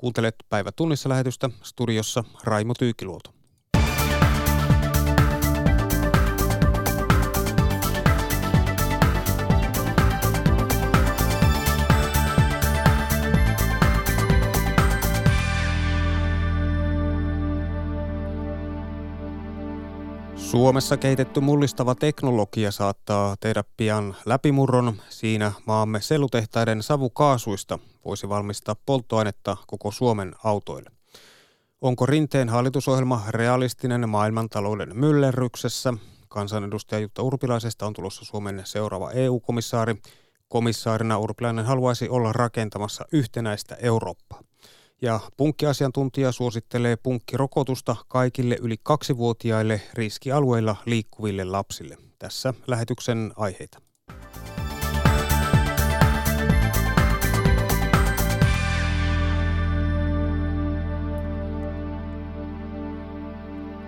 Kuuntelet päivä tunnissa lähetystä studiossa Raimo Tyykiluoto. Suomessa kehitetty mullistava teknologia saattaa tehdä pian läpimurron. Siinä maamme sellutehtaiden savukaasuista voisi valmistaa polttoainetta koko Suomen autoille. Onko Rinteen hallitusohjelma realistinen maailmantalouden myllerryksessä? Kansanedustaja Jutta Urpilaisesta on tulossa Suomen seuraava EU-komissaari. Komissaarina Urpilainen haluaisi olla rakentamassa yhtenäistä Eurooppaa. Ja punkkiasiantuntija suosittelee punkkirokotusta kaikille yli kaksivuotiaille riskialueilla liikkuville lapsille. Tässä lähetyksen aiheita.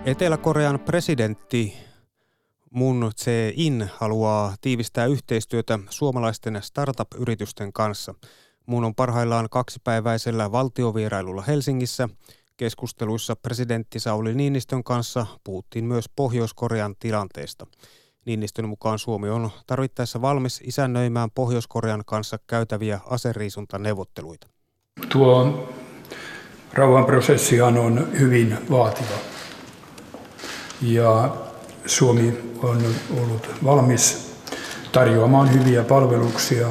Etelä-Korean presidentti Moon Jae-in haluaa tiivistää yhteistyötä suomalaisten startup-yritysten kanssa – Muun on parhaillaan kaksipäiväisellä valtiovierailulla Helsingissä. Keskusteluissa presidentti Sauli Niinistön kanssa puhuttiin myös Pohjois-Korean tilanteesta. Niinistön mukaan Suomi on tarvittaessa valmis isännöimään Pohjois-Korean kanssa käytäviä aseriisuntaneuvotteluita. Tuo rauhanprosessihan on hyvin vaativa. Ja Suomi on ollut valmis tarjoamaan hyviä palveluksia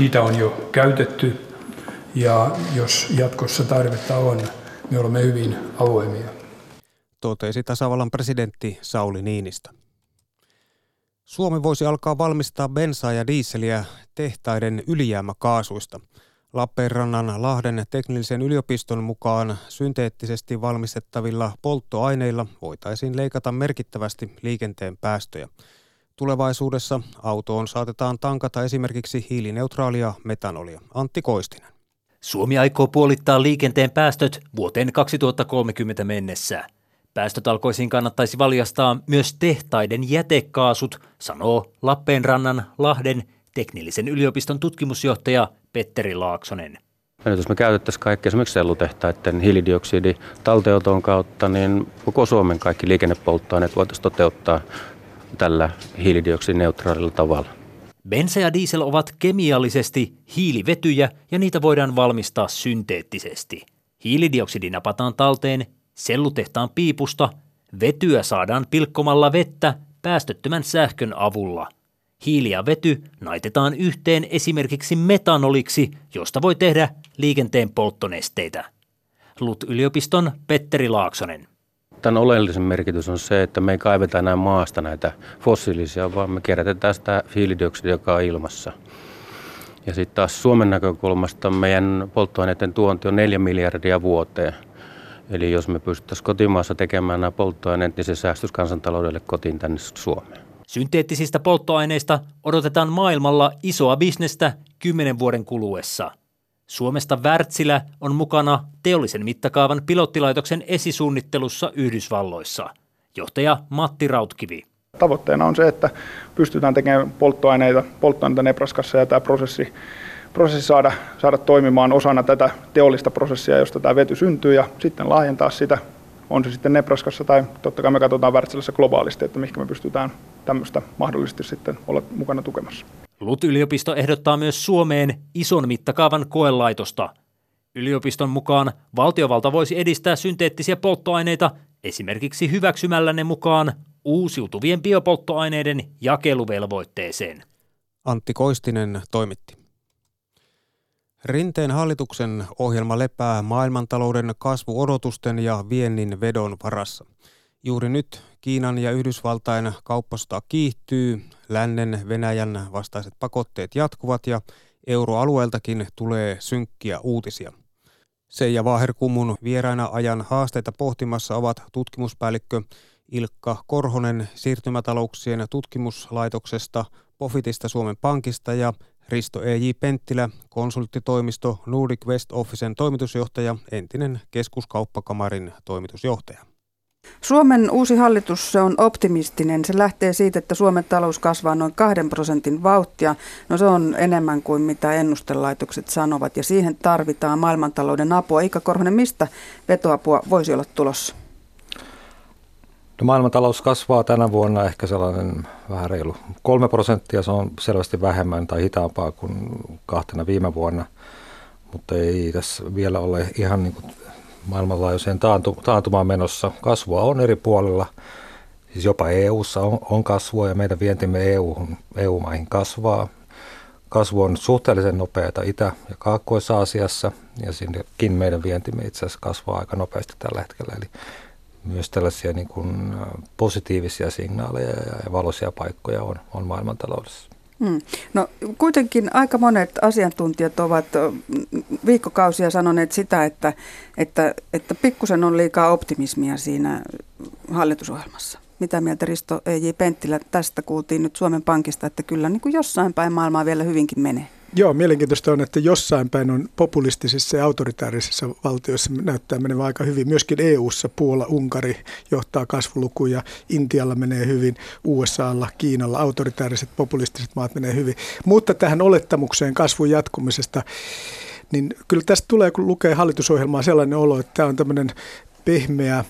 Niitä on jo käytetty ja jos jatkossa tarvetta on, me olemme hyvin avoimia. Totesi tasavallan presidentti Sauli Niinistä. Suomi voisi alkaa valmistaa bensaa ja diiseliä tehtaiden ylijäämäkaasuista. Lappeenrannan Lahden teknillisen yliopiston mukaan synteettisesti valmistettavilla polttoaineilla voitaisiin leikata merkittävästi liikenteen päästöjä. Tulevaisuudessa autoon saatetaan tankata esimerkiksi hiilineutraalia metanolia. Antti Koistinen. Suomi aikoo puolittaa liikenteen päästöt vuoteen 2030 mennessä. Päästötalkoisiin kannattaisi valjastaa myös tehtaiden jätekaasut, sanoo Lappeenrannan Lahden teknillisen yliopiston tutkimusjohtaja Petteri Laaksonen. Ja jos me käytettäisiin kaikki esimerkiksi sellutehtaiden hiilidioksiditalteoton kautta, niin koko Suomen kaikki liikennepolttoaineet voitaisiin toteuttaa tällä hiilidioksidineutraalilla tavalla. Bensa ja diesel ovat kemiallisesti hiilivetyjä ja niitä voidaan valmistaa synteettisesti. Hiilidioksidi napataan talteen sellutehtaan piipusta, vetyä saadaan pilkkomalla vettä päästöttömän sähkön avulla. Hiili ja vety naitetaan yhteen esimerkiksi metanoliksi, josta voi tehdä liikenteen polttonesteitä. LUT-yliopiston Petteri Laaksonen. Tämän oleellisen merkitys on se, että me ei kaiveta enää maasta näitä fossiilisia, vaan me kierrätetään sitä hiilidioksidia, joka on ilmassa. Ja sitten taas Suomen näkökulmasta meidän polttoaineiden tuonti on 4 miljardia vuoteen. Eli jos me pystyttäisiin kotimaassa tekemään nämä polttoaineet, niin se säästyisi kansantaloudelle kotiin tänne Suomeen. Synteettisistä polttoaineista odotetaan maailmalla isoa bisnestä kymmenen vuoden kuluessa – Suomesta Wärtsilä on mukana teollisen mittakaavan pilottilaitoksen esisuunnittelussa Yhdysvalloissa. Johtaja Matti Rautkivi. Tavoitteena on se, että pystytään tekemään polttoaineita, polttoaineita Nebraskassa ja tämä prosessi, prosessi saada, saada toimimaan osana tätä teollista prosessia, josta tämä vety syntyy ja sitten laajentaa sitä, on se sitten Nebraskassa tai totta kai me katsotaan Wärtsilässä globaalisti, että mihin me pystytään tämmöistä mahdollisesti sitten olla mukana tukemassa. LUT-yliopisto ehdottaa myös Suomeen ison mittakaavan koelaitosta. Yliopiston mukaan valtiovalta voisi edistää synteettisiä polttoaineita esimerkiksi hyväksymällä ne mukaan uusiutuvien biopolttoaineiden jakeluvelvoitteeseen. Antti Koistinen toimitti. Rinteen hallituksen ohjelma lepää maailmantalouden kasvuodotusten ja viennin vedon varassa. Juuri nyt Kiinan ja Yhdysvaltain kauppasota kiihtyy, lännen Venäjän vastaiset pakotteet jatkuvat ja euroalueeltakin tulee synkkiä uutisia. Seija Vaaherkummun vieraina ajan haasteita pohtimassa ovat tutkimuspäällikkö Ilkka Korhonen siirtymätalouksien tutkimuslaitoksesta, Pofitista Suomen Pankista ja Risto E.J. Penttilä, konsulttitoimisto Nordic West Officen toimitusjohtaja, entinen keskuskauppakamarin toimitusjohtaja. Suomen uusi hallitus se on optimistinen. Se lähtee siitä, että Suomen talous kasvaa noin kahden prosentin vauhtia. No se on enemmän kuin mitä ennustelaitokset sanovat ja siihen tarvitaan maailmantalouden apua. Ika Korhonen, mistä vetoapua voisi olla tulossa? No maailmantalous kasvaa tänä vuonna ehkä sellainen vähän reilu kolme prosenttia. Se on selvästi vähemmän tai hitaampaa kuin kahtena viime vuonna, mutta ei tässä vielä ole ihan niin kuin maailmanlaajuiseen taantumaan menossa. Kasvua on eri puolilla, siis jopa EU-ssa on, on kasvua ja meidän vientimme EU, EU-maihin kasvaa. Kasvu on suhteellisen nopeata Itä- ja Kaakkois-Aasiassa ja sinnekin meidän vientimme itse asiassa kasvaa aika nopeasti tällä hetkellä. Eli myös tällaisia niin kuin positiivisia signaaleja ja valoisia paikkoja on, on maailmantaloudessa. Hmm. No kuitenkin aika monet asiantuntijat ovat viikkokausia sanoneet sitä, että, että, että pikkusen on liikaa optimismia siinä hallitusohjelmassa. Mitä mieltä Risto E.J. Penttilä tästä kuultiin nyt Suomen Pankista, että kyllä niin kuin jossain päin maailmaa vielä hyvinkin menee? Joo, mielenkiintoista on, että jossain päin on populistisissa ja autoritaarisissa valtioissa näyttää menevän aika hyvin. Myöskin EU-ssa Puola, Unkari johtaa kasvulukuja, Intialla menee hyvin, USAlla, Kiinalla autoritaariset populistiset maat menee hyvin. Mutta tähän olettamukseen kasvun jatkumisesta, niin kyllä tästä tulee, kun lukee hallitusohjelmaa, sellainen olo, että tämä on tämmöinen pehmeä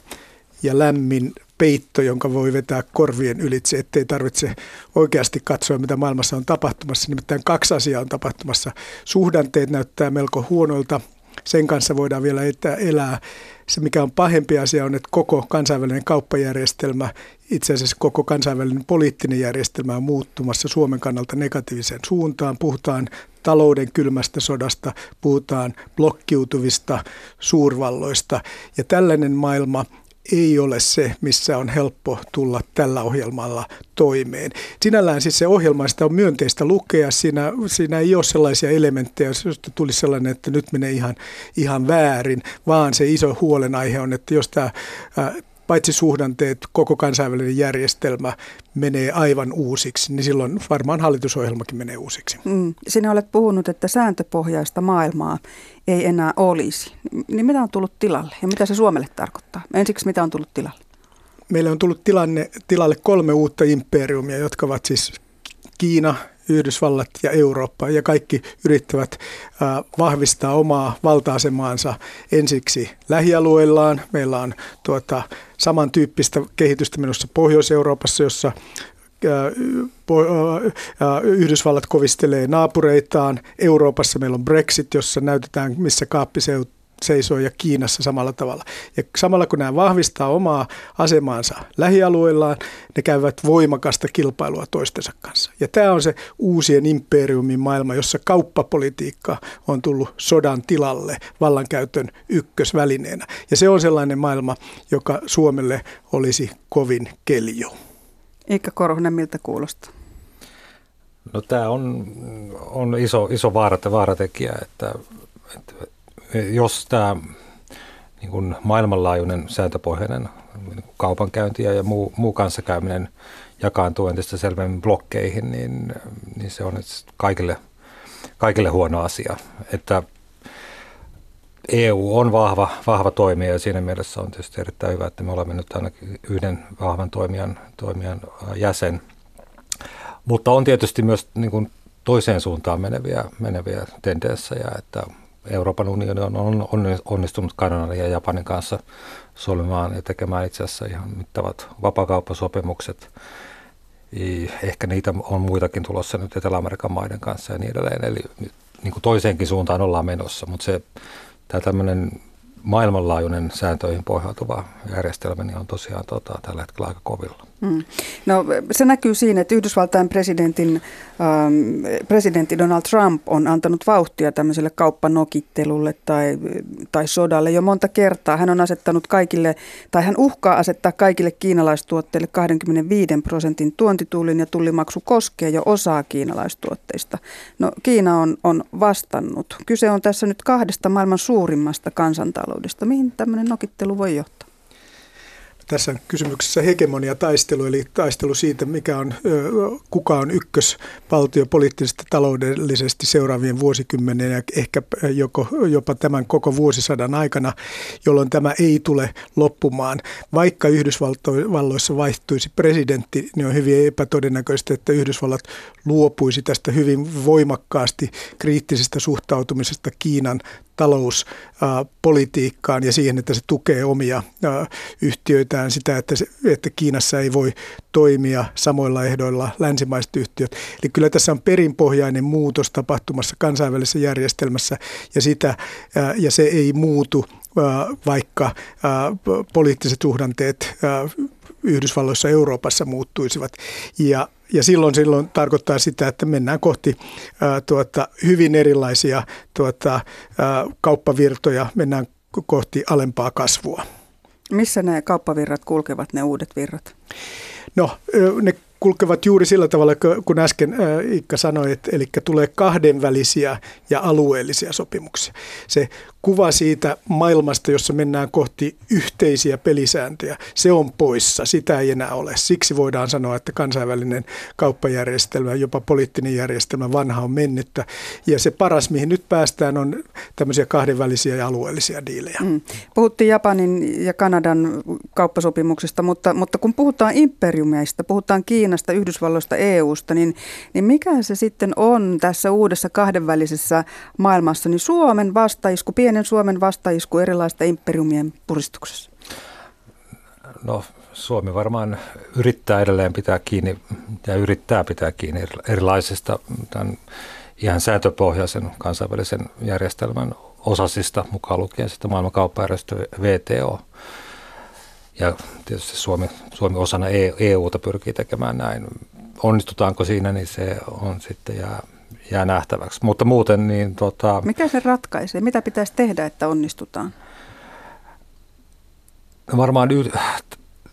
ja lämmin peitto, jonka voi vetää korvien ylitse, ettei tarvitse oikeasti katsoa, mitä maailmassa on tapahtumassa. Nimittäin kaksi asiaa on tapahtumassa. Suhdanteet näyttää melko huonoilta. Sen kanssa voidaan vielä elää. Se, mikä on pahempi asia, on, että koko kansainvälinen kauppajärjestelmä, itse asiassa koko kansainvälinen poliittinen järjestelmä on muuttumassa Suomen kannalta negatiiviseen suuntaan. Puhutaan talouden kylmästä sodasta, puhutaan blokkiutuvista suurvalloista. Ja tällainen maailma ei ole se, missä on helppo tulla tällä ohjelmalla toimeen. Sinällään siis se ohjelma, sitä on myönteistä lukea, siinä, siinä ei ole sellaisia elementtejä, jos tuli sellainen, että nyt menee ihan, ihan väärin, vaan se iso huolenaihe on, että jos tämä paitsi suhdanteet, koko kansainvälinen järjestelmä menee aivan uusiksi, niin silloin varmaan hallitusohjelmakin menee uusiksi. Mm. Sinä olet puhunut, että sääntöpohjaista maailmaa ei enää olisi. Niin mitä on tullut tilalle ja mitä se Suomelle tarkoittaa? Ensiksi mitä on tullut tilalle? Meille on tullut tilanne, tilalle kolme uutta imperiumia, jotka ovat siis Kiina, Yhdysvallat ja Eurooppa ja kaikki yrittävät vahvistaa omaa valta-asemaansa ensiksi lähialueillaan. Meillä on tuota, samantyyppistä kehitystä menossa Pohjois-Euroopassa, jossa Yhdysvallat kovistelee naapureitaan. Euroopassa meillä on Brexit, jossa näytetään, missä kaappi seisoo ja Kiinassa samalla tavalla. Ja samalla kun nämä vahvistaa omaa asemaansa lähialueillaan, ne käyvät voimakasta kilpailua toistensa kanssa. Ja tämä on se uusien imperiumin maailma, jossa kauppapolitiikka on tullut sodan tilalle vallankäytön ykkösvälineenä. Ja se on sellainen maailma, joka Suomelle olisi kovin kelju. Eikä Korhonen, miltä kuulostaa? No tämä on, on iso, iso vaara, vaaratekijä, että, että jos tämä niin kuin maailmanlaajuinen sääntöpohjainen niin kaupankäynti ja muu, muu kanssakäyminen jakaantuu entistä selvemmin blokkeihin, niin, niin se on kaikille, kaikille huono asia. Että EU on vahva, vahva toimija ja siinä mielessä on tietysti erittäin hyvä, että me olemme nyt ainakin yhden vahvan toimijan, toimijan jäsen. Mutta on tietysti myös niin kuin toiseen suuntaan meneviä, meneviä tendenssejä, että Euroopan unioni on, on onnistunut Kanadan ja Japanin kanssa solmimaan ja tekemään itse asiassa ihan mittavat vapakauppasopimukset. Ehkä niitä on muitakin tulossa nyt Etelä-Amerikan maiden kanssa ja niin edelleen. Eli niin kuin toiseenkin suuntaan ollaan menossa, mutta se tämä tämmöinen maailmanlaajuinen sääntöihin pohjautuva järjestelmä niin on tosiaan tota, tällä hetkellä aika kovilla. Mm. No, se näkyy siinä, että Yhdysvaltain presidentin, ähm, presidentti Donald Trump on antanut vauhtia tämmöiselle kauppanokittelulle tai, tai sodalle jo monta kertaa. Hän on asettanut kaikille, tai hän uhkaa asettaa kaikille kiinalaistuotteille 25 prosentin tuontitullin ja tullimaksu koskee jo osaa kiinalaistuotteista. No, Kiina on, on vastannut. Kyse on tässä nyt kahdesta maailman suurimmasta kansantaloudesta. Mihin tämmöinen nokittelu voi johtaa? Tässä on kysymyksessä hegemonia-taistelu, eli taistelu siitä, mikä on, kuka on ykkösvaltio poliittisesti taloudellisesti seuraavien vuosikymmenen ja ehkä joko, jopa tämän koko vuosisadan aikana, jolloin tämä ei tule loppumaan. Vaikka Yhdysvalloissa vaihtuisi presidentti, niin on hyvin epätodennäköistä, että Yhdysvallat luopuisi tästä hyvin voimakkaasti kriittisestä suhtautumisesta Kiinan talouspolitiikkaan ja siihen, että se tukee omia yhtiöitään sitä, että, se, että Kiinassa ei voi toimia samoilla ehdoilla länsimaiset yhtiöt. Eli kyllä tässä on perinpohjainen muutos tapahtumassa kansainvälisessä järjestelmässä ja, sitä, ja se ei muutu, vaikka poliittiset suhdanteet Yhdysvalloissa ja Euroopassa muuttuisivat. Ja ja silloin, silloin tarkoittaa sitä, että mennään kohti ää, tuota, hyvin erilaisia tuota, ää, kauppavirtoja, mennään kohti alempaa kasvua. Missä ne kauppavirrat kulkevat, ne uudet virrat? No, ne kulkevat juuri sillä tavalla, kun äsken Ikka sanoi, että eli tulee kahdenvälisiä ja alueellisia sopimuksia. Se kuva siitä maailmasta, jossa mennään kohti yhteisiä pelisääntöjä, se on poissa. Sitä ei enää ole. Siksi voidaan sanoa, että kansainvälinen kauppajärjestelmä, jopa poliittinen järjestelmä, vanha on mennyttä. Ja se paras, mihin nyt päästään, on tämmöisiä kahdenvälisiä ja alueellisia diilejä. Mm. Puhuttiin Japanin ja Kanadan kauppasopimuksista, mutta, mutta kun puhutaan imperiumeista, puhutaan Kiinasta, Yhdysvalloista, EUsta, niin, niin mikä se sitten on tässä uudessa kahdenvälisessä maailmassa, niin Suomen vastaisku, pienen Suomen vastaisku erilaista imperiumien puristuksessa? No Suomi varmaan yrittää edelleen pitää kiinni ja yrittää pitää kiinni erilaisista tämän ihan sääntöpohjaisen kansainvälisen järjestelmän osasista, mukaan lukien sitten maailman kauppajärjestö VTO. Ja tietysti Suomi, Suomi osana EUta e pyrkii tekemään näin. Onnistutaanko siinä, niin se on sitten jää jää nähtäväksi. Mutta muuten niin tota... Mikä se ratkaisee? Mitä pitäisi tehdä, että onnistutaan? No varmaan y-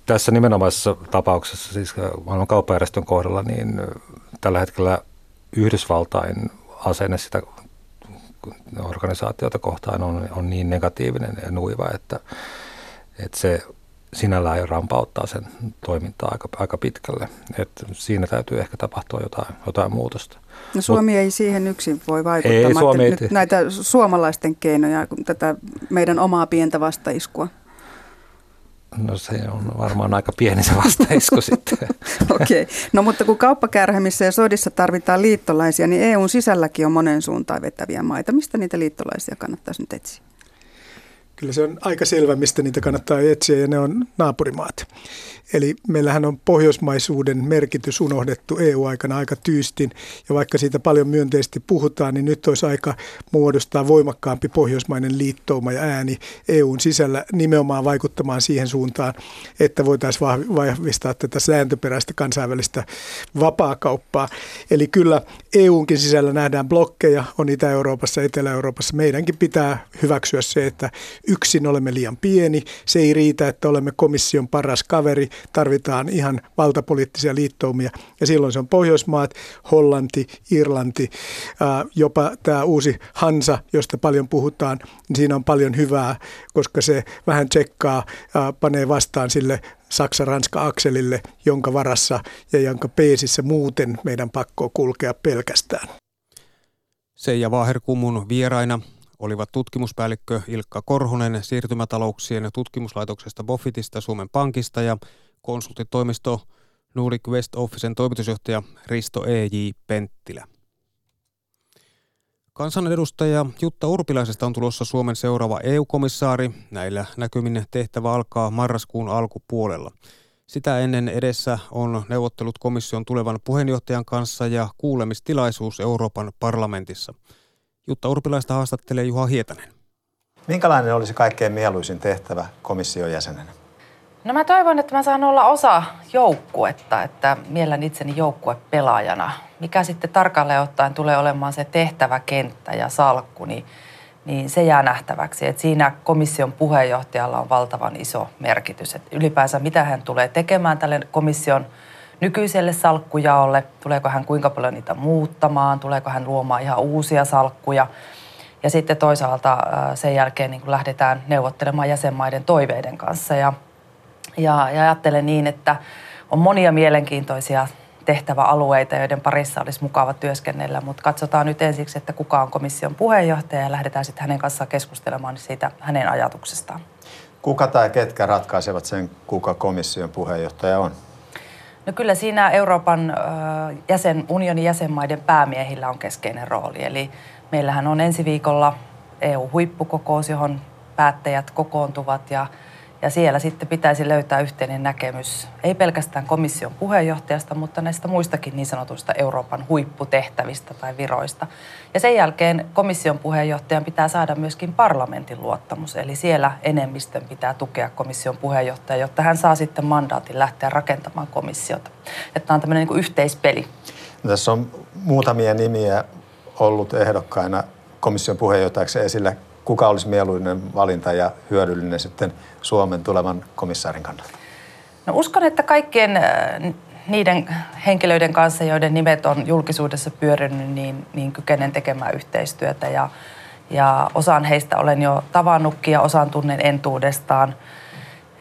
tässä nimenomaisessa tapauksessa, siis maailman kauppajärjestön kohdalla, niin tällä hetkellä Yhdysvaltain asenne sitä organisaatiota kohtaan on, on niin negatiivinen ja nuiva, että, että se sinällään jo rampauttaa sen toimintaa aika, aika pitkälle. Et siinä täytyy ehkä tapahtua jotain, jotain muutosta. No Suomi Mut, ei siihen yksin voi vaikuttaa. Ei, Suomi ei, nyt näitä suomalaisten keinoja, tätä meidän omaa pientä vastaiskua. No se on varmaan aika pieni se vastaisku sitten. Okei. Okay. No mutta kun kauppakärhemissä ja sodissa tarvitaan liittolaisia, niin EUn sisälläkin on monen suuntaan vetäviä maita. Mistä niitä liittolaisia kannattaisi nyt etsiä? Kyllä se on aika selvä, mistä niitä kannattaa etsiä ja ne on naapurimaat. Eli meillähän on pohjoismaisuuden merkitys unohdettu EU-aikana aika tyystin, ja vaikka siitä paljon myönteisesti puhutaan, niin nyt olisi aika muodostaa voimakkaampi pohjoismainen liittouma ja ääni EUn sisällä nimenomaan vaikuttamaan siihen suuntaan, että voitaisiin vahvistaa tätä sääntöperäistä kansainvälistä vapaakauppaa. Eli kyllä EUnkin sisällä nähdään blokkeja, on Itä-Euroopassa, Etelä-Euroopassa. Meidänkin pitää hyväksyä se, että yksin olemme liian pieni. Se ei riitä, että olemme komission paras kaveri, tarvitaan ihan valtapoliittisia liittoumia. Ja silloin se on Pohjoismaat, Hollanti, Irlanti, jopa tämä uusi Hansa, josta paljon puhutaan, niin siinä on paljon hyvää, koska se vähän tsekkaa, panee vastaan sille Saksa-Ranska-akselille, jonka varassa ja jonka peesissä muuten meidän pakko kulkea pelkästään. Seija Vaaherkumun vieraina olivat tutkimuspäällikkö Ilkka Korhonen siirtymätalouksien tutkimuslaitoksesta Bofitista Suomen Pankista ja konsulttitoimisto Nordic West Officen toimitusjohtaja Risto E.J. Penttilä. Kansanedustaja Jutta Urpilaisesta on tulossa Suomen seuraava EU-komissaari. Näillä näkymin tehtävä alkaa marraskuun alkupuolella. Sitä ennen edessä on neuvottelut komission tulevan puheenjohtajan kanssa ja kuulemistilaisuus Euroopan parlamentissa. Jutta Urpilaista haastattelee Juha Hietanen. Minkälainen olisi kaikkein mieluisin tehtävä komission jäsenenä? No mä toivon, että mä saan olla osa joukkuetta, että miellän itseni joukkuepelaajana. Mikä sitten tarkalleen ottaen tulee olemaan se tehtäväkenttä ja salkku, niin, niin se jää nähtäväksi. Et siinä komission puheenjohtajalla on valtavan iso merkitys. Et ylipäänsä mitä hän tulee tekemään tälle komission nykyiselle salkkujaolle, tuleeko hän kuinka paljon niitä muuttamaan, tuleeko hän luomaan ihan uusia salkkuja. Ja sitten toisaalta sen jälkeen niin lähdetään neuvottelemaan jäsenmaiden toiveiden kanssa. Ja Ja, ja ajattelen niin, että on monia mielenkiintoisia tehtäväalueita, joiden parissa olisi mukava työskennellä, mutta katsotaan nyt ensiksi, että kuka on komission puheenjohtaja ja lähdetään sitten hänen kanssaan keskustelemaan siitä hänen ajatuksestaan. Kuka tai ketkä ratkaisevat sen, kuka komission puheenjohtaja on? No kyllä siinä Euroopan jäsen, unionin jäsenmaiden päämiehillä on keskeinen rooli. Eli meillähän on ensi viikolla EU-huippukokous, johon päättäjät kokoontuvat ja ja siellä sitten pitäisi löytää yhteinen näkemys, ei pelkästään komission puheenjohtajasta, mutta näistä muistakin niin sanotuista Euroopan huipputehtävistä tai viroista. Ja sen jälkeen komission puheenjohtajan pitää saada myöskin parlamentin luottamus, eli siellä enemmistön pitää tukea komission puheenjohtajaa, jotta hän saa sitten mandaatin lähteä rakentamaan komissiota. Että tämä on tämmöinen niin yhteispeli. Tässä on muutamia nimiä ollut ehdokkaina komission puheenjohtajaksi esillä kuka olisi mieluinen valinta ja hyödyllinen sitten Suomen tulevan komissaarin kannalta? No uskon, että kaikkien äh, niiden henkilöiden kanssa, joiden nimet on julkisuudessa pyörinyt, niin, niin kykenen tekemään yhteistyötä. Ja, ja osaan heistä olen jo tavannutkin ja osaan tunnen entuudestaan.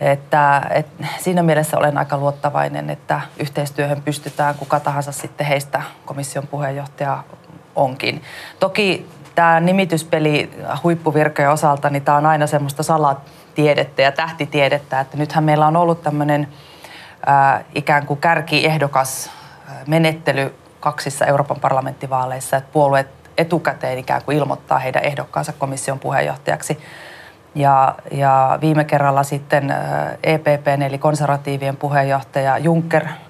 Että, et, siinä mielessä olen aika luottavainen, että yhteistyöhön pystytään kuka tahansa sitten heistä komission puheenjohtaja onkin. Toki tämä nimityspeli huippuvirkojen osalta, niin tämä on aina semmoista salatiedettä ja tähtitiedettä, että nythän meillä on ollut tämmöinen äh, ikään kuin kärkiehdokas menettely kaksissa Euroopan parlamenttivaaleissa, että puolueet etukäteen ikään kuin ilmoittaa heidän ehdokkaansa komission puheenjohtajaksi. Ja, ja viime kerralla sitten EPPn eli konservatiivien puheenjohtaja Juncker –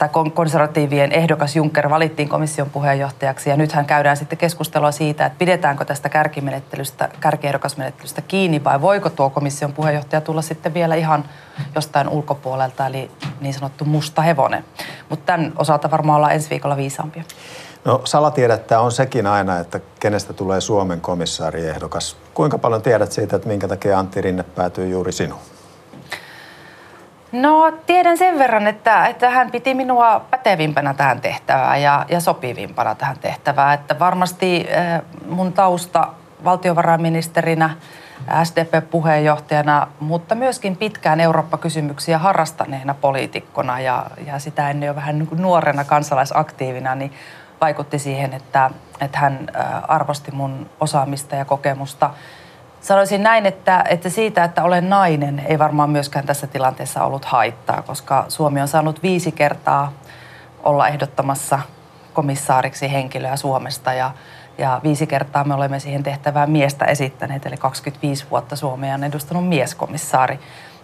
tai konservatiivien ehdokas Juncker valittiin komission puheenjohtajaksi ja nythän käydään sitten keskustelua siitä, että pidetäänkö tästä kärkimenettelystä, kärkiehdokasmenettelystä kiinni vai voiko tuo komission puheenjohtaja tulla sitten vielä ihan jostain ulkopuolelta, eli niin sanottu musta hevonen. Mutta tämän osalta varmaan ollaan ensi viikolla viisaampia. No salatiedettä on sekin aina, että kenestä tulee Suomen komissaariehdokas. Kuinka paljon tiedät siitä, että minkä takia Antti Rinne päätyy juuri sinuun? No tiedän sen verran, että, että hän piti minua pätevimpänä tähän tehtävään ja, ja sopivimpana tähän tehtävään. Että varmasti äh, mun tausta valtiovarainministerinä, SDP-puheenjohtajana, mutta myöskin pitkään Eurooppa-kysymyksiä harrastaneena poliitikkona ja, ja sitä ennen jo vähän niin nuorena kansalaisaktiivina, niin vaikutti siihen, että, että hän äh, arvosti mun osaamista ja kokemusta – Sanoisin näin, että, että siitä, että olen nainen, ei varmaan myöskään tässä tilanteessa ollut haittaa, koska Suomi on saanut viisi kertaa olla ehdottamassa komissaariksi henkilöä Suomesta ja, ja viisi kertaa me olemme siihen tehtävään miestä esittäneet, eli 25 vuotta Suomea on edustanut mieskomissaari,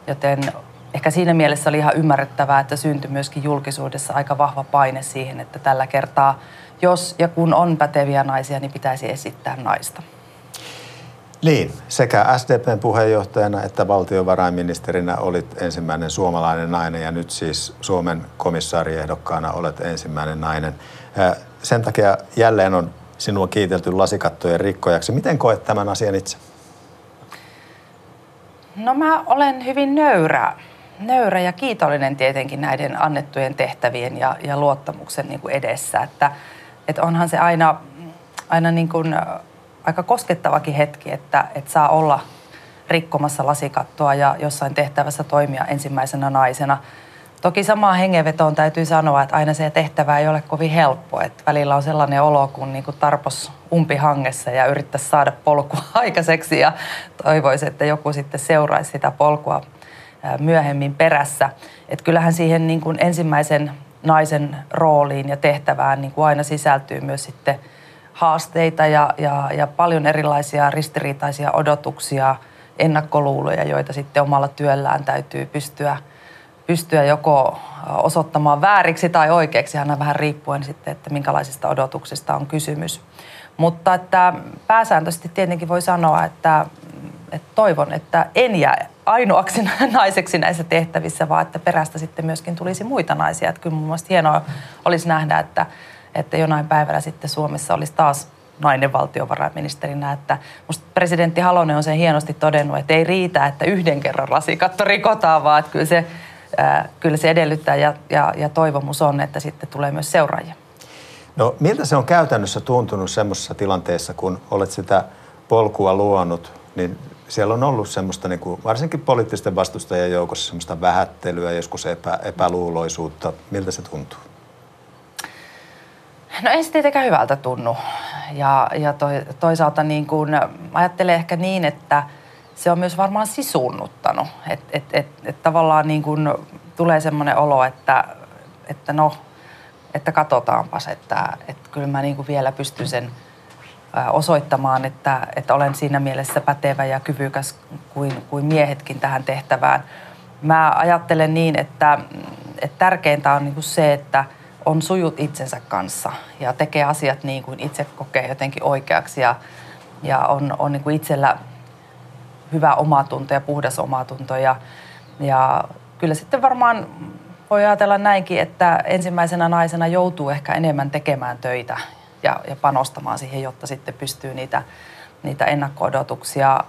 joten ehkä siinä mielessä oli ihan ymmärrettävää, että syntyi myöskin julkisuudessa aika vahva paine siihen, että tällä kertaa, jos ja kun on päteviä naisia, niin pitäisi esittää naista. Niin, sekä SDPn puheenjohtajana että valtiovarainministerinä olit ensimmäinen suomalainen nainen ja nyt siis Suomen komissaariehdokkaana olet ensimmäinen nainen. Sen takia jälleen on sinua kiitelty lasikattojen rikkojaksi. Miten koet tämän asian itse? No mä olen hyvin nöyrä, nöyrä ja kiitollinen tietenkin näiden annettujen tehtävien ja, ja luottamuksen niin kuin edessä. Että, että onhan se aina, aina niin kuin aika koskettavakin hetki, että, että saa olla rikkomassa lasikattoa ja jossain tehtävässä toimia ensimmäisenä naisena. Toki samaan hengenvetoon täytyy sanoa, että aina se tehtävä ei ole kovin helppo. Että välillä on sellainen olo, kun niin kuin tarpos umpihangessa ja yrittäisi saada polkua aikaiseksi ja toivoisi, että joku sitten seuraisi sitä polkua myöhemmin perässä. Että kyllähän siihen niin kuin ensimmäisen naisen rooliin ja tehtävään niin kuin aina sisältyy myös sitten – haasteita ja, ja, ja paljon erilaisia ristiriitaisia odotuksia, ennakkoluuloja, joita sitten omalla työllään täytyy pystyä, pystyä joko osoittamaan vääriksi tai oikeiksi, aina vähän riippuen sitten, että minkälaisista odotuksista on kysymys. Mutta että pääsääntöisesti tietenkin voi sanoa, että, että toivon, että en jää ainoaksi naiseksi näissä tehtävissä, vaan että perästä sitten myöskin tulisi muita naisia. Että kyllä mun mielestä hienoa olisi nähdä, että että jonain päivällä sitten Suomessa olisi taas nainen valtiovarainministerinä. Että musta presidentti Halonen on sen hienosti todennut, että ei riitä, että yhden kerran lasikatto rikotaan, vaan että kyllä se, ää, kyllä se edellyttää ja, ja, ja toivomus on, että sitten tulee myös seuraajia. No miltä se on käytännössä tuntunut semmoisessa tilanteessa, kun olet sitä polkua luonut, niin siellä on ollut semmoista, niin kuin, varsinkin poliittisten vastustajien joukossa, semmoista vähättelyä, joskus epä, epäluuloisuutta. Miltä se tuntuu? No ei se tietenkään hyvältä tunnu. Ja, ja to, toisaalta niin kuin, ajattelen ehkä niin, että se on myös varmaan sisuunnuttanut. Että et, et, et tavallaan niin kuin tulee semmoinen olo, että, että no, että katsotaanpas, että, että kyllä mä niin vielä pystyn sen osoittamaan, että, että olen siinä mielessä pätevä ja kyvykäs kuin, kuin miehetkin tähän tehtävään. Mä ajattelen niin, että, että tärkeintä on niin se, että on sujut itsensä kanssa ja tekee asiat niin kuin itse kokee jotenkin oikeaksi ja, ja on, on niin kuin itsellä hyvä omatunto ja puhdas omatunto. Ja, ja kyllä sitten varmaan voi ajatella näinkin, että ensimmäisenä naisena joutuu ehkä enemmän tekemään töitä ja, ja panostamaan siihen, jotta sitten pystyy niitä, niitä ennakko-odotuksia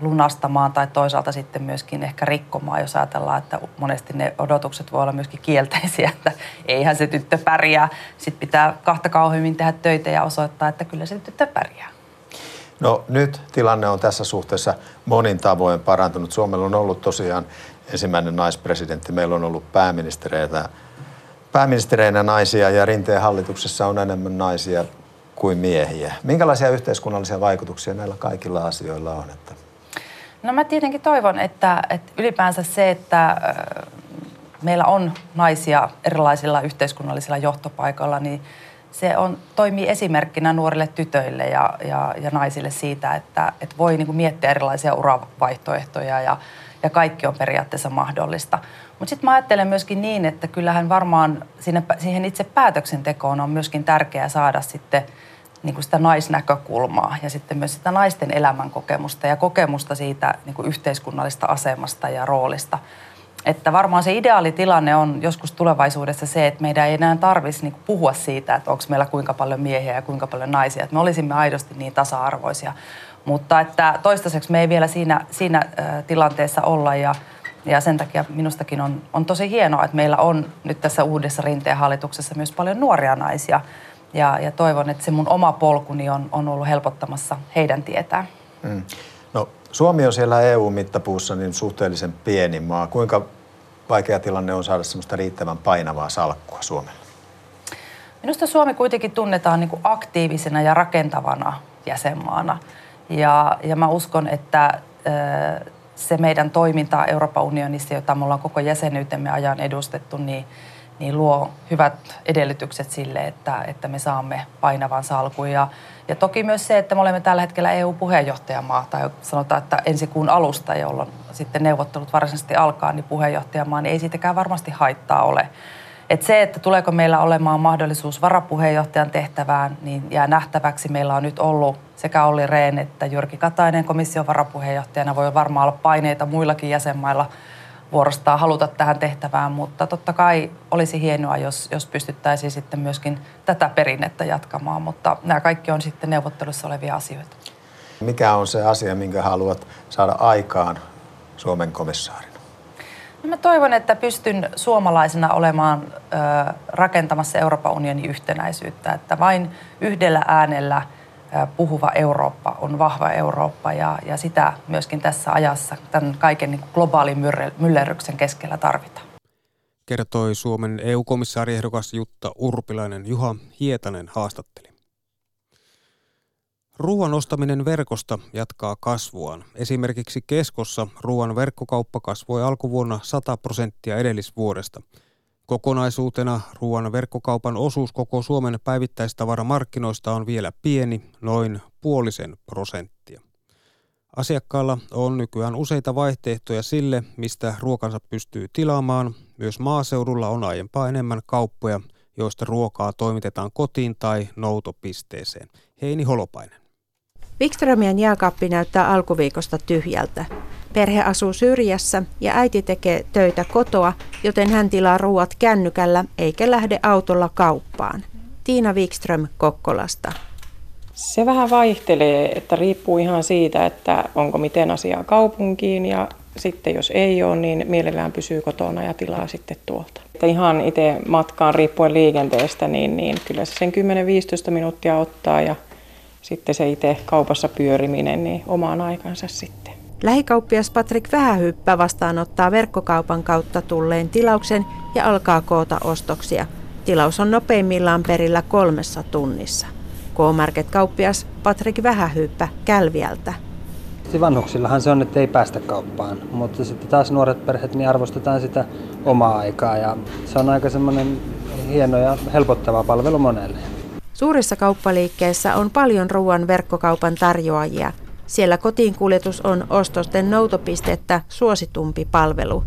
lunastamaan tai toisaalta sitten myöskin ehkä rikkomaan, jos ajatellaan, että monesti ne odotukset voi olla myöskin kielteisiä, että eihän se tyttö pärjää. Sitten pitää kahta kauheammin tehdä töitä ja osoittaa, että kyllä se tyttö pärjää. No nyt tilanne on tässä suhteessa monin tavoin parantunut. Suomella on ollut tosiaan ensimmäinen naispresidentti. Meillä on ollut pääministereitä, pääministereinä naisia ja Rinteen hallituksessa on enemmän naisia kuin miehiä. Minkälaisia yhteiskunnallisia vaikutuksia näillä kaikilla asioilla on? Että... No mä tietenkin toivon, että, että ylipäänsä se, että meillä on naisia erilaisilla yhteiskunnallisilla johtopaikoilla, niin se on, toimii esimerkkinä nuorille tytöille ja, ja, ja naisille siitä, että, että voi niin kuin miettiä erilaisia uravaihtoehtoja ja, ja kaikki on periaatteessa mahdollista. Mutta sitten mä ajattelen myöskin niin, että kyllähän varmaan siihen itse päätöksentekoon on myöskin tärkeää saada sitten niin kuin sitä naisnäkökulmaa ja sitten myös sitä naisten elämänkokemusta ja kokemusta siitä niin kuin yhteiskunnallista asemasta ja roolista. Että varmaan se ideaalitilanne on joskus tulevaisuudessa se, että meidän ei enää tarvitsisi niin puhua siitä, että onko meillä kuinka paljon miehiä ja kuinka paljon naisia. Että me olisimme aidosti niin tasa-arvoisia. Mutta että toistaiseksi me ei vielä siinä, siinä äh, tilanteessa olla ja, ja sen takia minustakin on, on tosi hienoa, että meillä on nyt tässä uudessa rinteen hallituksessa myös paljon nuoria naisia. Ja, ja toivon, että se mun oma polkuni on, on ollut helpottamassa heidän tietään. Mm. No, Suomi on siellä EU-mittapuussa niin suhteellisen pieni maa. Kuinka vaikea tilanne on saada semmoista riittävän painavaa salkkua Suomelle? Minusta Suomi kuitenkin tunnetaan niin kuin aktiivisena ja rakentavana jäsenmaana. Ja, ja mä uskon, että se meidän toiminta Euroopan unionissa, jota me ollaan koko jäsenyytemme ajan edustettu, niin, niin luo hyvät edellytykset sille, että, että me saamme painavan salkun. Ja, ja toki myös se, että me olemme tällä hetkellä EU-puheenjohtajamaa, tai sanotaan, että ensi kuun alusta, jolloin sitten neuvottelut varsinaisesti alkaa, niin puheenjohtajamaa, niin ei siitäkään varmasti haittaa ole. Et se, että tuleeko meillä olemaan mahdollisuus varapuheenjohtajan tehtävään, niin jää nähtäväksi. Meillä on nyt ollut sekä Olli Rehn että Jyrki Katainen komission varapuheenjohtajana. Voi varmaan olla paineita muillakin jäsenmailla vuorostaan haluta tähän tehtävään, mutta totta kai olisi hienoa, jos, jos pystyttäisiin sitten myöskin tätä perinnettä jatkamaan, mutta nämä kaikki on sitten neuvottelussa olevia asioita. Mikä on se asia, minkä haluat saada aikaan Suomen komissaari? No mä toivon, että pystyn suomalaisena olemaan ö, rakentamassa Euroopan unionin yhtenäisyyttä, että vain yhdellä äänellä puhuva Eurooppa on vahva Eurooppa ja, ja sitä myöskin tässä ajassa tämän kaiken niin globaalin myllerryksen keskellä tarvitaan. Kertoi Suomen EU-komissaariehdokas Jutta Urpilainen. Juha Hietanen haastatteli. Ruoan ostaminen verkosta jatkaa kasvuaan. Esimerkiksi Keskossa ruoan verkkokauppa kasvoi alkuvuonna 100 prosenttia edellisvuodesta. Kokonaisuutena ruoan verkkokaupan osuus koko Suomen päivittäistavaramarkkinoista on vielä pieni, noin puolisen prosenttia. Asiakkaalla on nykyään useita vaihtoehtoja sille, mistä ruokansa pystyy tilaamaan. Myös maaseudulla on aiempaa enemmän kauppoja, joista ruokaa toimitetaan kotiin tai noutopisteeseen. Heini Holopainen. Wikströmien jääkaappi näyttää alkuviikosta tyhjältä. Perhe asuu syrjässä ja äiti tekee töitä kotoa, joten hän tilaa ruuat kännykällä eikä lähde autolla kauppaan. Tiina Wikström Kokkolasta. Se vähän vaihtelee, että riippuu ihan siitä, että onko miten asiaa kaupunkiin ja sitten jos ei ole, niin mielellään pysyy kotona ja tilaa sitten tuolta. Että ihan itse matkaan riippuen liikenteestä, niin, niin kyllä se sen 10-15 minuuttia ottaa ja sitten se itse kaupassa pyöriminen niin omaan aikansa sitten. Lähikauppias Patrik Vähähyppä vastaanottaa verkkokaupan kautta tulleen tilauksen ja alkaa koota ostoksia. Tilaus on nopeimmillaan perillä kolmessa tunnissa. K-Market-kauppias Patrik Vähähyppä Kälviältä. Vanhuksillahan se on, että ei päästä kauppaan, mutta sitten taas nuoret perheet niin arvostetaan sitä omaa aikaa ja se on aika semmoinen hieno ja helpottava palvelu monelle. Suurissa kauppaliikkeissä on paljon ruoan verkkokaupan tarjoajia. Siellä kotiin kuljetus on ostosten noutopistettä suositumpi palvelu.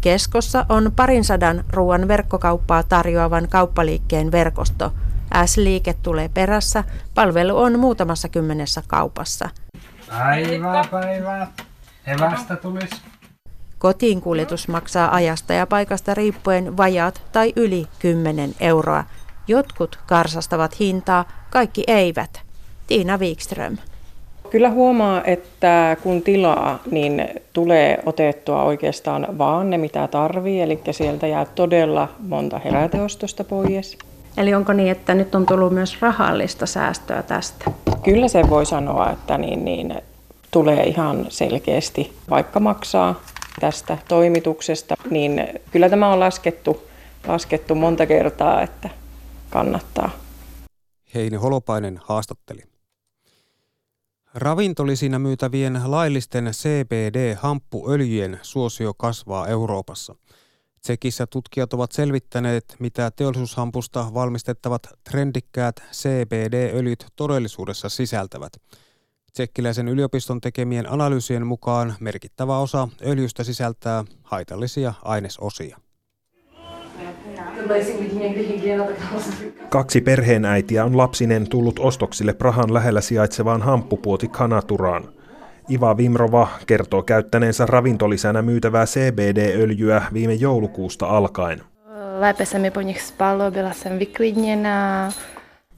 Keskossa on parin sadan ruoan verkkokauppaa tarjoavan kauppaliikkeen verkosto. S-liike tulee perässä. Palvelu on muutamassa kymmenessä kaupassa. Päivää, päivää. Evästä tulisi. Kotiin kuljetus maksaa ajasta ja paikasta riippuen vajaat tai yli 10 euroa. Jotkut karsastavat hintaa, kaikki eivät. Tiina Wikström. Kyllä huomaa, että kun tilaa, niin tulee otettua oikeastaan vaan ne, mitä tarvii. Eli sieltä jää todella monta heräteostosta pois. Eli onko niin, että nyt on tullut myös rahallista säästöä tästä? Kyllä se voi sanoa, että niin, niin, tulee ihan selkeästi, vaikka maksaa tästä toimituksesta, niin kyllä tämä on laskettu, laskettu monta kertaa, että kannattaa. Heini Holopainen haastatteli. Ravintolisina myytävien laillisten CBD-hamppuöljyjen suosio kasvaa Euroopassa. Tsekissä tutkijat ovat selvittäneet, mitä teollisuushampusta valmistettavat trendikkäät CBD-öljyt todellisuudessa sisältävät. Tsekkiläisen yliopiston tekemien analyysien mukaan merkittävä osa öljystä sisältää haitallisia ainesosia. Kaksi perheenäitiä on lapsinen tullut ostoksille Prahan lähellä sijaitsevaan hamppupuoti Kanaturaan. Iva Vimrova kertoo käyttäneensä ravintolisänä myytävää CBD-öljyä viime joulukuusta alkaen.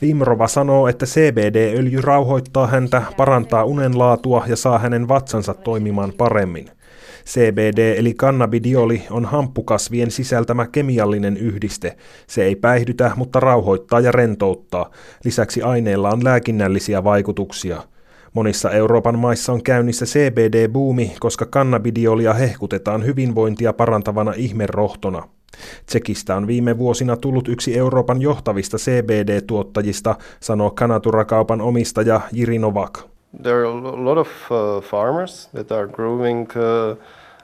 Vimrova sanoo, että CBD-öljy rauhoittaa häntä, parantaa unenlaatua ja saa hänen vatsansa toimimaan paremmin. CBD eli kannabidioli on hamppukasvien sisältämä kemiallinen yhdiste. Se ei päihdytä, mutta rauhoittaa ja rentouttaa. Lisäksi aineella on lääkinnällisiä vaikutuksia. Monissa Euroopan maissa on käynnissä CBD-buumi, koska kannabidiolia hehkutetaan hyvinvointia parantavana ihmerohtona. Tsekistä on viime vuosina tullut yksi Euroopan johtavista CBD-tuottajista, sanoo Kanatura-kaupan omistaja Jiri Novak. There are a lot of uh, farmers that are growing uh,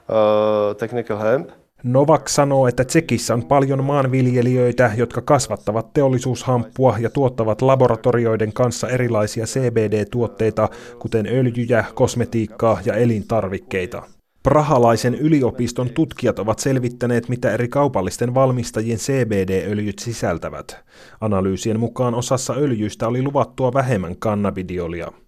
uh, technical hemp. Novak sanoo, että Tsekissä on paljon maanviljelijöitä, jotka kasvattavat teollisuushamppua ja tuottavat laboratorioiden kanssa erilaisia CBD-tuotteita, kuten öljyjä, kosmetiikkaa ja elintarvikkeita. Prahalaisen yliopiston tutkijat ovat selvittäneet, mitä eri kaupallisten valmistajien CBD-öljyt sisältävät. Analyysien mukaan osassa öljyistä oli luvattua vähemmän kannabidiolia.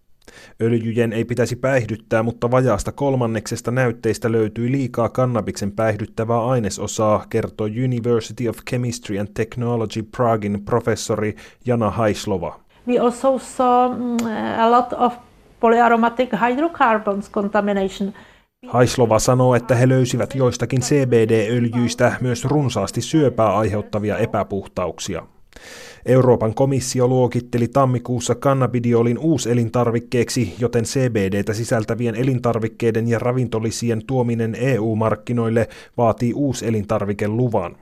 Öljyjen ei pitäisi päihdyttää, mutta vajaasta kolmanneksesta näytteistä löytyi liikaa kannabiksen päihdyttävää ainesosaa, kertoo University of Chemistry and Technology Praguein professori Jana Haislova. We also saw mm, a lot of polyaromatic hydrocarbons contamination. Haislova sanoo, että he löysivät joistakin CBD-öljyistä myös runsaasti syöpää aiheuttavia epäpuhtauksia. Euroopan komissio luokitteli tammikuussa kannabidiolin uuselintarvikkeeksi, joten CBDtä sisältävien elintarvikkeiden ja ravintolisien tuominen EU-markkinoille vaatii uuselintarvikeluvan.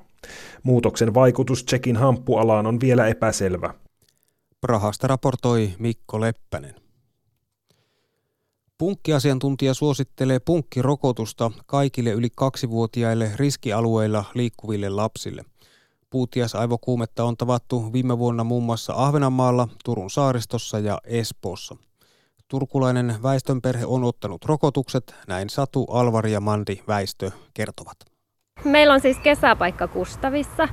Muutoksen vaikutus Tsekin hamppualaan on vielä epäselvä. Prahasta raportoi Mikko Leppänen. Punkkiasiantuntija suosittelee punkkirokotusta kaikille yli kaksivuotiaille riskialueilla liikkuville lapsille. Puutiasaivokuumetta on tavattu viime vuonna muun muassa Ahvenanmaalla, Turun saaristossa ja Espoossa. Turkulainen väestönperhe on ottanut rokotukset, näin Satu, Alvari ja Mandi Väistö kertovat. Meillä on siis kesäpaikka Kustavissa.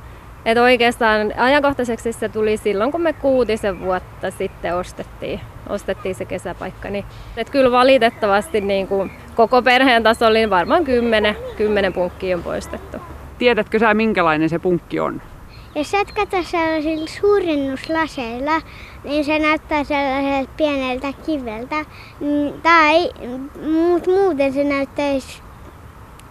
Et oikeastaan ajankohtaiseksi se tuli silloin, kun me kuutisen vuotta sitten ostettiin, ostettiin se kesäpaikka. Niin, et kyllä valitettavasti niin kuin koko perheen tasolla niin varmaan kymmenen, kymmenen punkkia on poistettu. Tiedätkö sä, minkälainen se punkki on? Jos et katso sellaisilla suurennuslaseilla, niin se näyttää sellaiselta pieneltä kiveltä. Mm, tai muuten se näyttäisi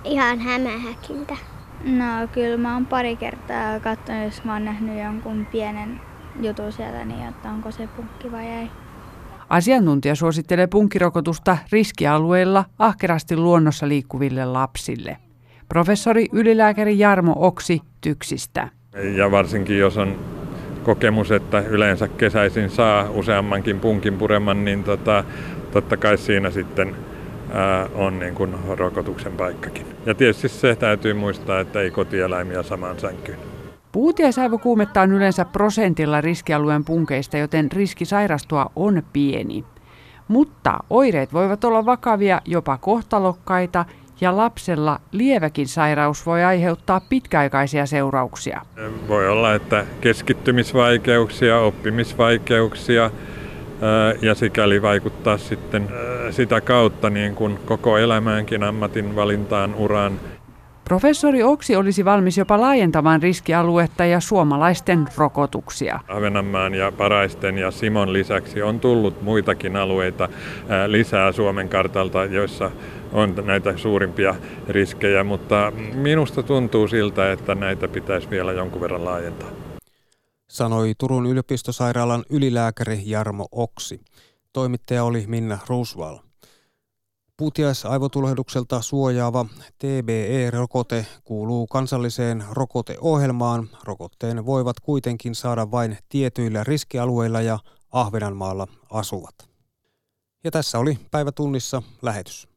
ihan hämähäkiltä. No kyllä mä oon pari kertaa katsonut, jos mä oon nähnyt jonkun pienen jutun sieltä, niin että onko se punkki vai ei. Asiantuntija suosittelee punkkirokotusta riskialueilla ahkerasti luonnossa liikkuville lapsille. Professori ylilääkäri Jarmo Oksi Tyksistä. Ja varsinkin jos on kokemus, että yleensä kesäisin saa useammankin punkin pureman, niin tota, totta kai siinä sitten ää, on niin kuin rokotuksen paikkakin. Ja tietysti se täytyy muistaa, että ei kotieläimiä samaan sänkyyn. Puutiaisaivokuumetta on yleensä prosentilla riskialueen punkeista, joten riski sairastua on pieni. Mutta oireet voivat olla vakavia, jopa kohtalokkaita, ja lapsella lieväkin sairaus voi aiheuttaa pitkäaikaisia seurauksia. Voi olla, että keskittymisvaikeuksia, oppimisvaikeuksia ja sikäli vaikuttaa sitten sitä kautta niin kuin koko elämäänkin, ammatin valintaan, uraan. Professori Oksi olisi valmis jopa laajentamaan riskialuetta ja suomalaisten rokotuksia. Ahvenanmaan ja Paraisten ja Simon lisäksi on tullut muitakin alueita lisää Suomen kartalta, joissa on näitä suurimpia riskejä, mutta minusta tuntuu siltä, että näitä pitäisi vielä jonkun verran laajentaa. Sanoi Turun yliopistosairaalan ylilääkäri Jarmo Oksi. Toimittaja oli Minna Roosval. Puutiaisaivotulehdukselta suojaava TBE-rokote kuuluu kansalliseen rokoteohjelmaan. Rokotteen voivat kuitenkin saada vain tietyillä riskialueilla ja Ahvenanmaalla asuvat. Ja tässä oli päivätunnissa lähetys.